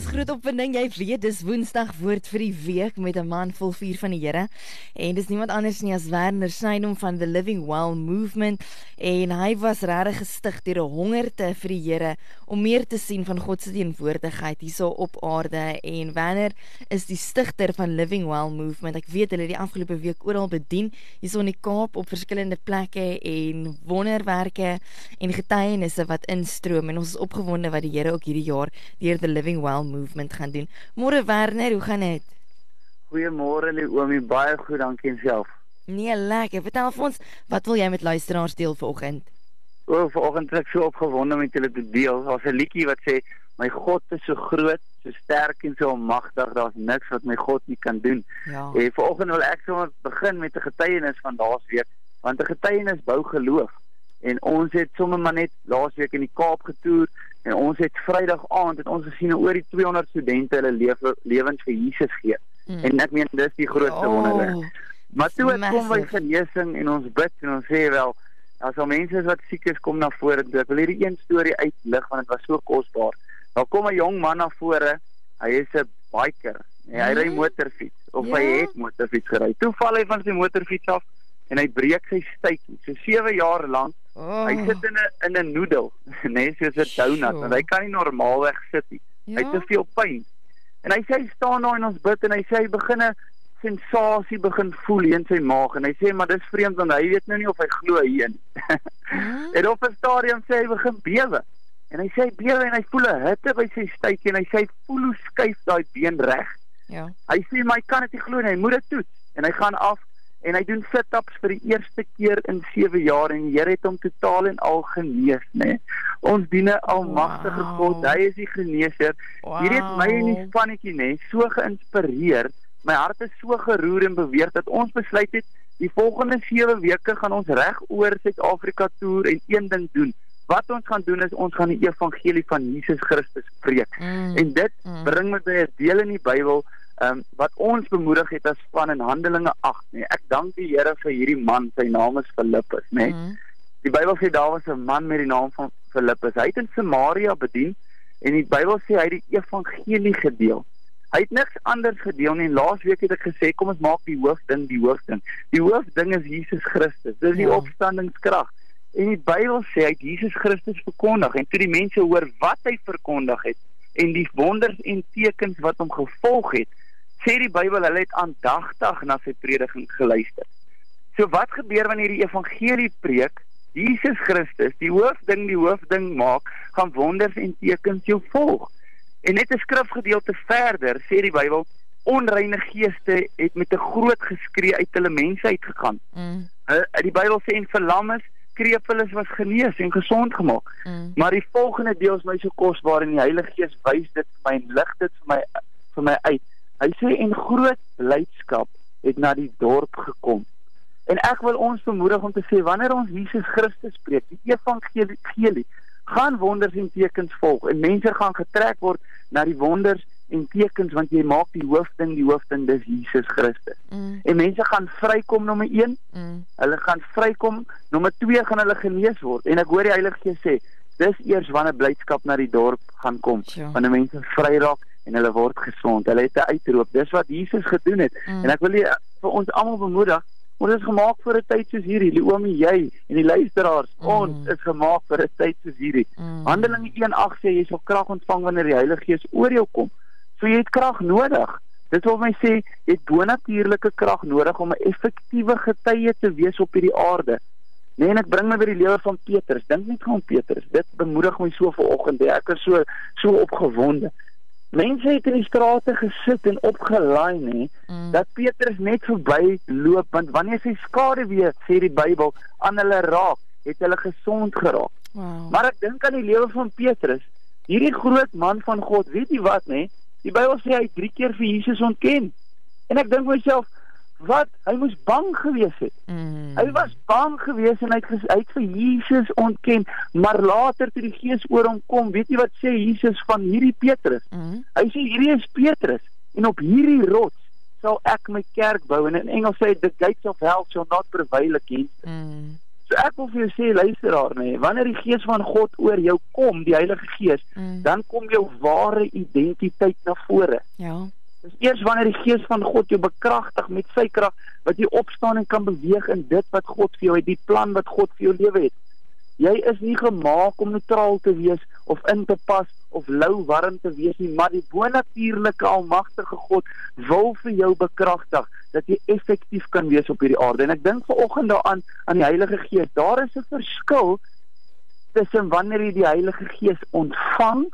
Is groot opwinding, jy weet dis Woensdag woord vir die week met 'n man vol vuur van die Here. En dis niemand anders nie as Werner Snynom van the Living Well Movement en hy was regtig gestig deur 'n hongerte vir die Here om meer te sien van God se teenwoordigheid hierso op aarde en Werner is die stigter van Living Well Movement. Ek weet hulle het die afgelope week oral bedien hierso in die Kaap op verskillende plekke en wonderwerke en getuienisse wat instroom en ons is opgewonde wat die Here ook hierdie jaar deur the Living Well Movement gaan doen. Môre Werner, hoe gaan dit? Goeiemôre Leomi, baie goed, dankie en self. Nee, lekker. Vertel vir ons, wat wil jy met luisteraars deel vanoggend? O, vanoggend is ek so opgewonde om met julle te deel. Daar's 'n liedjie wat sê, "My God is so groot, so sterk en so magtig, daar's niks wat my God nie kan doen." Ja. En vanoggend wil ek sommer begin met 'n getuienis van laasweek, want 'n getuienis bou geloof. En ons het sommer maar net laasweek in die Kaap getoer en ons het Vrydag aand het ons gesien oor die 200 studente hulle lewe lewens vir Jesus gee. Mm. En ek meen dis die grootste Oh, wonderwerk. Maar toe kom by genesing en ons bid en ons sê wel as al mense is wat siek is kom na vore. Ek wil hierdie een storie uitlig want dit was so kosbaar. Daar kom 'n jong man na vore. Hy is 'n biker. En hy ry motorfiets of hy Ja. het motorfiets gery. Toe val hy van sy motorfiets af en hy breek sy stuitjie. So 7 jaar lank. Oh, Hy sit in 'n in 'n noedel, nee, soos 'n donut Sjoe. en hy kan nie normaalweg sit nie. Hy het te veel pyn. En hy sê hy staan daar en ons bid en hy sê hy begin 'n sensasie begin voel in sy maag en hy sê maar dis vreemd want hy weet nou nie of hy glo hierin. Hmm? en op 'n stadium sê hy begin bewe. En hy sê hy bewe en hy voel 'n hitte by sy stuitjie en hy sê hy voel hoe skuif daai been reg. Ja. Hy sê hy kan dit nie glo nie, hy moet dit toets en hy gaan af en hy doen sit-ups vir die eerste keer in 7 jaar en die Here het hom totaal en al genees, nê. Ons dien 'n almagtige Wow. God. Hy is die geneeser. Wow. Hierdie het my in die spannetjie nê so geïnspireer. My hart is so geroer en beweeg dat ons besluit het die volgende 7 weke gaan ons reg oor Suid-Afrika toer en een ding doen. Wat ons gaan doen is ons gaan die evangelie van Jesus Christus preek. Mm. En dit Mm. bring my by 'n deel in die Bybel um, wat ons bemoedig het as span in Handelinge 8 nê. Ek dank die Here vir hierdie man. Sy naam is Filippus nê. Mm. Die Bybel sê daar was 'n man met die naam van Filippus. Hy het in Samaria bedien en die Bybel sê hy het die evangelie gedeel. Hy het niks anders gedeel nie. Laasweek het ek gesê kom ons maak die hoofding die hoofding. Die hoofding is Jesus Christus. Dis die Ja. opstandingskrag. En die Bybel sê hy het Jesus Christus verkondig en toe die mense hoor wat hy verkondig het en die wonders en tekens wat hom gevolg het, sê die Bybel hulle het aandagtig na sy prediking geluister. So wat gebeur wanneer die evangelie preek? Jesus Christus, die hoofding, die hoofding maak, gaan wonders en tekens jou volg. En net 'n skrifgedeelte verder sê die Bybel, onreine geeste het met 'n groot geskree uit hulle mense uitgegaan. Mm. Die Bybel sê en verlammes, krepeles was genees en gesond gemaak. Mm. Maar die volgende deel is my so kosbaar en die Heilige Gees wys dit vir my en lig dit vir my vir my uit. Hy sê en groot blydskap het na die dorp gekom. En ek wil ons bemoedig om te sê wanneer ons Jesus Christus preek, die evangelie, gaan wonders en tekens volg en mense gaan getrek word na die wonders en tekens want jy maak die hoofding die hoofding dis Jesus Christus. Mm. En mense gaan vrykom nommer 1 Mm. Hulle gaan vrykom. Nommer 2 gaan hulle genees word. En ek hoor die Heilige Gees sê, dis eers wanneer blydskap na die dorp gaan kom. Sure. Wanneer mense vry raak en hulle word gesond. Hulle het 'n uitroep. Dis wat Jesus gedoen het. Mm. En ek wil die, vir ons almal bemoedig, ons is gemaak vir 'n tyd soos hierdie. Leomi, jy en die luisteraars, Mm. ons is gemaak vir 'n tyd soos hierdie. Mm. Handelinge 1:8 sê jy sal krag ontvang wanneer die Heilige Gees oor jou kom. So jy het krag nodig. Dit wil my sê jy het bonatuurlike krag nodig om 'n effektiewe getuie te wees op hierdie aarde. Nee, en ek bring my by die lewe van Petrus. Dink net aan Petrus. Dit bemoedig my so vanoggend. Ek is so so opgewonde. Mense het in die strate gesit en opgelaai nê Mm. dat Petrus net verby loop want wanneer sy skade weer sê die Bybel aan hulle raak, het hulle gesond geraak. Wow. Maar ek dink aan die lewe van Petrus. Hierdie groot man van God, weet jy wat nê? Die Bybel sê hy het 3 keer vir Jesus ontken. En ek dink myself, wat? Hy moes bang gewees het. Mm. Hy was bang gewees en hy het, ges- hy het vir Jesus ontken, maar later toe die Gees oor hom kom, weet jy wat sê Jesus van hierdie Petrus? Mm. Hy sê hierdie is Petrus en op hierdie rots sal ek my kerk bou en in Engels sê the gates of hell shall not prevail against it. Mm. So ek wil vir jou sê luisteraar nê, wanneer die gees van God oor jou kom, die Heilige Gees, mm. dan kom jou ware identiteit na vore. Ja. Dis eers wanneer die gees van God jou bekragtig met sy krag wat jy opstaan en kan beweeg in dit wat God vir jou het, die plan wat God vir jou lewe het. Jy is nie gemaak om neutraal te wees of in te pas of lou warm te wees nie, maar die bonatuurlike almagtige God wil vir jou bekragtig dat jy effektief kan wees op hierdie aarde. En ek dink vanoggend daaraan aan die Heilige Gees. Daar is 'n verskil tussen wanneer jy die Heilige Gees ontvang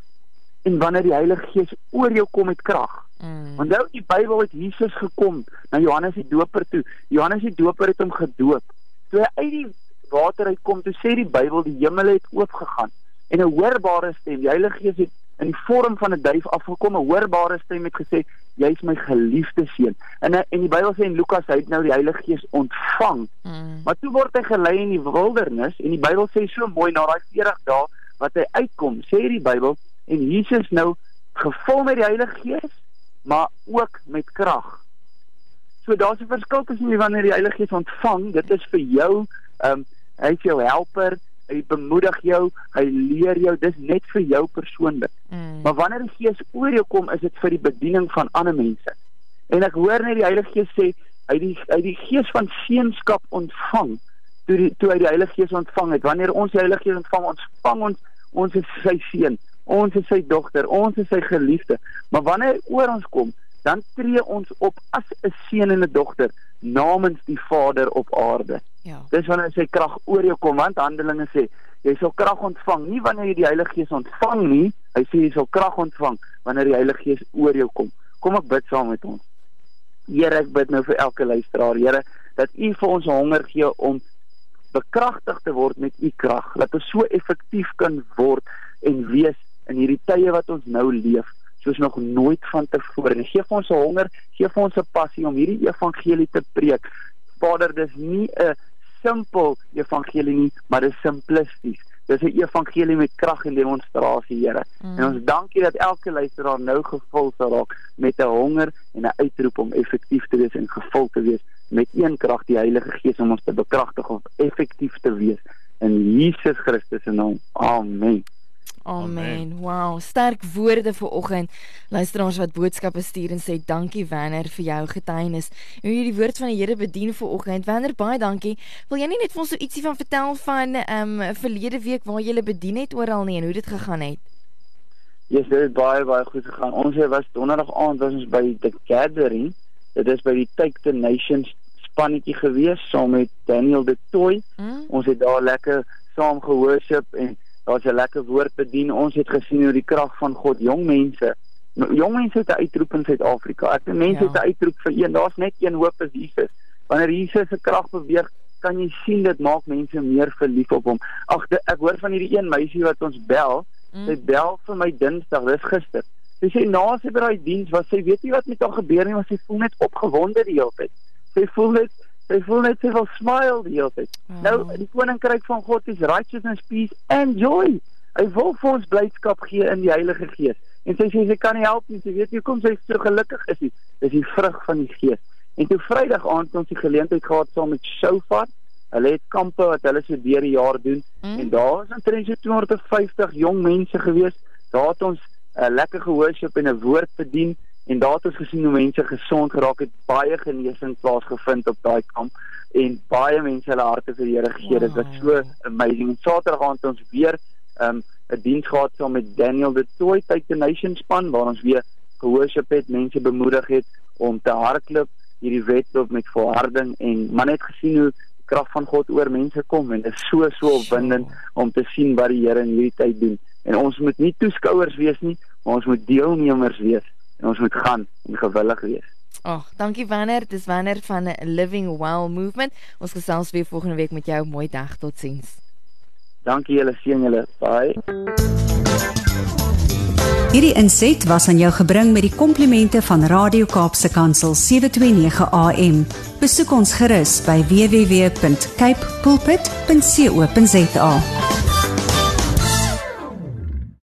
en wanneer die Heilige Gees oor jou kom met krag. Mm. Onthou die Bybel het Jesus gekom na Johannes die Doper toe. Johannes die Doper het hom gedoop. Toe hy uit die water uitkom, toe sê die Bybel die hemel het oopgegaan en 'n hoorbare stem, die Heilige Gees het in die vorm van 'n duif afgekom, 'n hoorbare stem het gesê, "Jy's my geliefde seun." En en die Bybel sê in Lukas hy het nou die Heilige Gees ontvang. Mm. Maar toe word hy gelei in die wildernis en die Bybel sê so mooi na daai 40 dae wat hy uitkom, sê die Bybel en Jesus nou gevul met die Heilige Gees, maar ook met krag. So daar's 'n verskil tussen wanneer die Heilige Gees ontvang, dit is vir jou ehm um, hy is jou helper, hy bemoedig jou, hy leer jou, dis net vir jou persoonlik. Mm. Maar wanneer die Gees oor jou kom, is dit vir die bediening van ander mense. En ek hoor net die Heilige Gees sê hy die hy die Gees van seunskap ontvang toe die toe hy die Heilige Gees ontvang het. Wanneer ons die Heilige Gees ontvang, ontvang ons ons is sy seun, ons is sy dogter, ons is sy geliefde. Maar wanneer hy oor ons kom, dan tree ons op as 'n seun en 'n dogter namens die Vader op aarde. Ja. Dis wanneer sy krag oor jou kom want Handelinge sê jy sal krag ontvang nie wanneer jy die Heilige Gees ontvang nie. Hy sê jy sal krag ontvang wanneer die Heilige Gees oor jou kom. Kom ek bid saam met ons. Here, ek bid nou vir elke luisteraar, Here, dat U vir ons honger gee om bekragtig te word met U krag, dat ons so effektief kan word en wees in hierdie tye wat ons nou leef soos nog nooit vantevore. Gee vir ons 'n honger, gee vir ons 'n passie om hierdie evangelie te preek. Vader, dis nie 'n simpel evangelie nie, maar dit is simplisties. Dis 'n evangelie met krag en demonstrasie, Here. Mm. En ons dankie dat elke luisteraar nou gevul sal raak met 'n honger en 'n uitroep om effektief te wees en gevul te wees met een krag, die Heilige Gees om ons te bekragtig om effektief te wees in Jesus Christus se naam. Amen. Amen. Amen. Wow, sterk woorde vir oggend. Luisteraars wat boodskappe stuur en sê dankie Wanner vir jou getuienis. En hoe jy die woord van die Here bedien vir oggend. Wanner, baie dankie. Wil jy nie net vir ons so ietsie van vertel van ehm um, verlede week waar jy bedien het oral nie en hoe dit gegaan het? Ja, yes, dit het baie baie goed gegaan. Ons was donderdag aand was ons by the gathering. Dit is by die Take the Nations spannetjie gewees saam met Daniel de Toy. Mm. Ons het daar lekker saam gehoorship en daar's 'n lekker woord bedien. Ons het gesien hoe die krag van God jong mense jong mense het 'n uitroep in Suid-Afrika. Ek dink mense ja. het 'n uitroep vir een. Daar's net een hoop is Jesus. Wanneer Jesus se krag beweeg, kan jy sien dit maak mense meer verlief op hom. Ag ek hoor van hierdie een meisie wat ons bel. Mm. Sy bel vir my Dinsdag, dis gister. Sy sê na sy by daai diens was sy weet nie wat met haar gebeur nie, maar sy voel net opgewonde die hele tyd. Sy voel net Sy voel net sy wil smile die hele tyd. Oh. Nou die koninkryk van God is righteousness, peace and joy. Hy wil vir ons blydskap gee in die Heilige Gees. En sy sê sy kan nie help nie. Sy weet nie hoekom sy so gelukkig is nie. Dis die vrug van die Gees. En toe Vrydag aand ons die geleentheid gehad saam met Shofar. Hulle het kampe wat hulle so deur die jaar doen mm. en daar was omtrent so 250 jong mense gewees. Daar het ons 'n uh, lekker gehoorship en 'n woord bedien en daar het ons gesien hoe mense gesond geraak het, baie genesing plaasgevind op daai kamp en baie mense hulle harte vir die Here gegee. Dit was so amazing. En Saterdag aand ons weer um, 'n um, diens gehad saam met Daniel de Toy Take the Nation span waar ons weer gehoorship het, mense bemoedig het om te hardloop hierdie wedloop met volharding en man het gesien hoe krag van God oor mense kom en dit is so so opwindend om te sien wat die Here in hierdie tyd doen. En ons moet nie toeskouers wees nie, maar ons moet deelnemers wees en ons moet gaan en gewillig wees. Ag, oh, dankie Wanner, dis Wanner van Living Well Movement. Ons gesels weer volgende week met jou. Mooi dag, totsiens. Dankie julle, seën julle. Bye. Hierdie inset was aan jou gebring met die komplimente van Radio Kaapse Kansel 729 AM. Besoek ons gerus by www.cape pulpit.co.za.